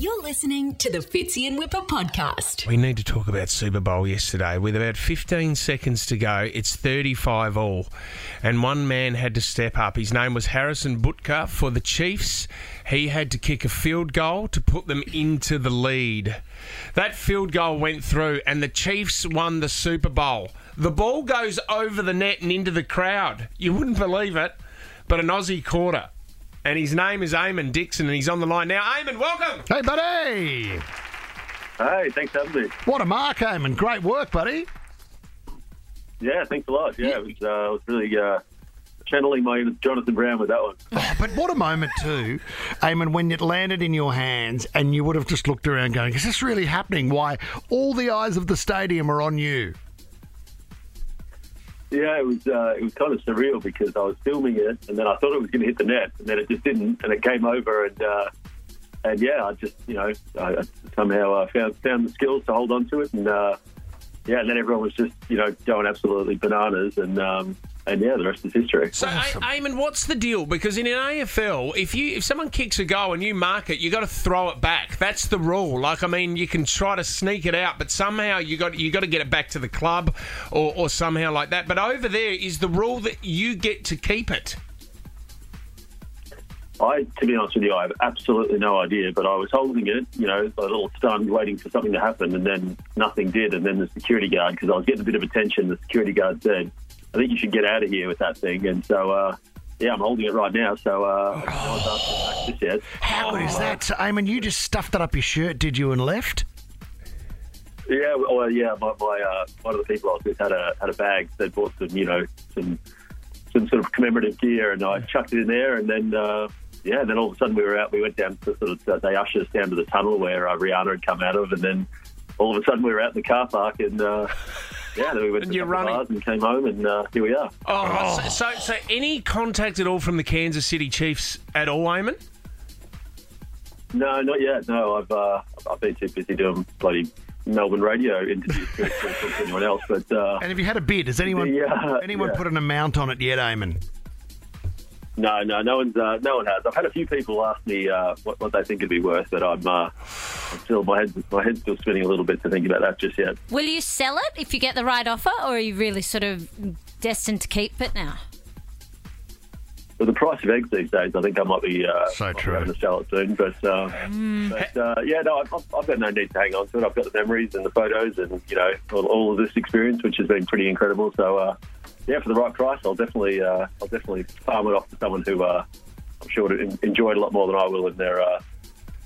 You're listening to the Fitzy and Whipper podcast. We need to talk about Super Bowl yesterday. With about 15 seconds to go, it's 35 all. And one man had to step up. His name was Harrison Butker for the Chiefs. He had to kick a field goal to put them into the lead. That field goal went through, and the Chiefs won the Super Bowl. The ball goes over the net and into the crowd. You wouldn't believe it, but an Aussie quarter. And his name is Eamon Dixon, and he's on the line now. Eamon, welcome. Hey, buddy. Hey, thanks for having me. What a mark, Eamon. Great work, buddy. Yeah, thanks a lot. Yeah, it was, uh, I was really uh, channeling my inner Jonathan Brown with that one. Oh, but what a moment, too, Eamon, when it landed in your hands and you would have just looked around going, is this really happening? Why? All the eyes of the stadium are on you. Yeah, it was uh, it was kind of surreal because I was filming it and then I thought it was going to hit the net and then it just didn't and it came over and uh, and yeah, I just you know I, I somehow uh, found found the skills to hold on to it and uh, yeah, and then everyone was just you know going absolutely bananas and um, and yeah, the rest is history. So, A- Eamon, what's the deal? Because in an AFL, if you if someone kicks a goal and you mark it, you got to throw it back. That's the rule. Like, I mean, you can try to sneak it out, but somehow you got you got to get it back to the club, or, or somehow like that. But over there is the rule that you get to keep it. I, to be honest with you, I have absolutely no idea. But I was holding it, you know, a little stunned, waiting for something to happen, and then nothing did. And then the security guard, because I was getting a bit of attention, the security guard said, "I think you should get out of here with that thing." And so, uh, yeah, I'm holding it right now. So uh, I haven't asked for it back just yet. How is that? So, Eamon, you just stuffed it up your shirt, did you, and left? Yeah, well, yeah. My, my uh, one of the people I was with had a had a bag. They bought some, you know, some some sort of commemorative gear, and I chucked it in there, and then. Uh, yeah, then all of a sudden we were out. We went down to sort of they ushered us down to the tunnel where uh, Rihanna had come out of, and then all of a sudden we were out in the car park, and uh, yeah, then we went And to you're a couple of running. bars and came home, and uh, here we are. Oh, right. So, so, so any contact at all from the Kansas City Chiefs at all, Eamon? No, not yet. No, I've uh, I've been too busy doing bloody Melbourne radio interviews to, to to anyone else. But uh, And have you had a bid? Has anyone Yeah, anyone yeah. put an amount on it yet, Eamon? No, no, no one's uh, no one has. I've had a few people ask me uh, what, what they think it'd be worth, but I'm, uh, I'm still my head my head's still spinning a little bit to think about that just yet. Will you sell it if you get the right offer, or are you really sort of destined to keep it now? With the price of eggs these days, I think I might be uh, So might be true. having to sell it soon. But, uh, but uh, yeah, no, I've, I've got no need to hang on to it. I've got the memories and the photos, and you know, all, all of this experience, which has been pretty incredible. So, uh, yeah, for the right price, I'll definitely, uh, I'll definitely farm it off to someone who uh, I'm sure would enjoy it a lot more than I will in their uh,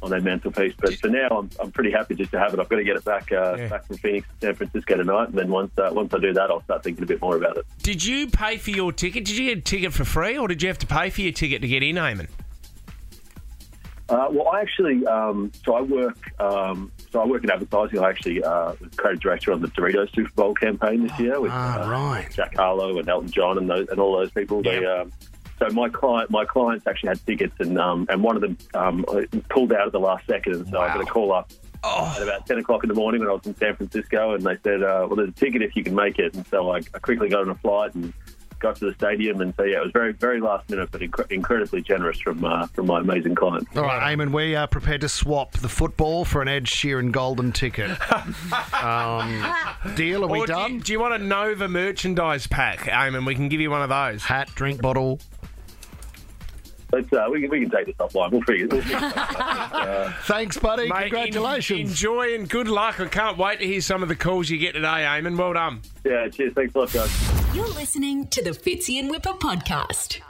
on their mantelpiece. But for now, I'm, I'm pretty happy just to have it. I've got to get it back uh, Yeah. back from Phoenix to San Francisco tonight, and then once uh, once I do that, I'll start thinking a bit more about it. Did you pay for your ticket? Did you get a ticket for free, or did you have to pay for your ticket to get in, Eamon? Uh, well, I actually, um, so I work, um, so I work in advertising. I actually uh, was creative director on the Doritos Super Bowl campaign this year with Ah, uh, right. Jack Harlow and Elton John and those, and all those people. They, Yeah. um, so my client, my clients actually had tickets, and um, and one of them um, pulled out at the last second, and so I got a call up Oh. at about ten o'clock in the morning when I was in San Francisco, and they said, uh, "Well, there's a ticket if you can make it." And so I, I quickly got on a flight and got to the stadium, and so yeah, it was very very last minute, but incre- incredibly generous from uh, from my amazing client. All right, Eamon, we are prepared to swap the football for an Ed Sheeran golden ticket. um, deal? Are we Or do done? you, do you want a Nova merchandise pack, Eamon? We can give you one of those. Hat, drink bottle. But uh, we, can, we can take this offline. We'll figure. We'll figure something out. Uh, Thanks, buddy. Mate, en- Congratulations. enjoy and good luck. I can't wait to hear some of the calls you get today, Eamon. Well done. yeah, cheers. Thanks a lot, guys. You're listening to the Fitzy and Whipper podcast.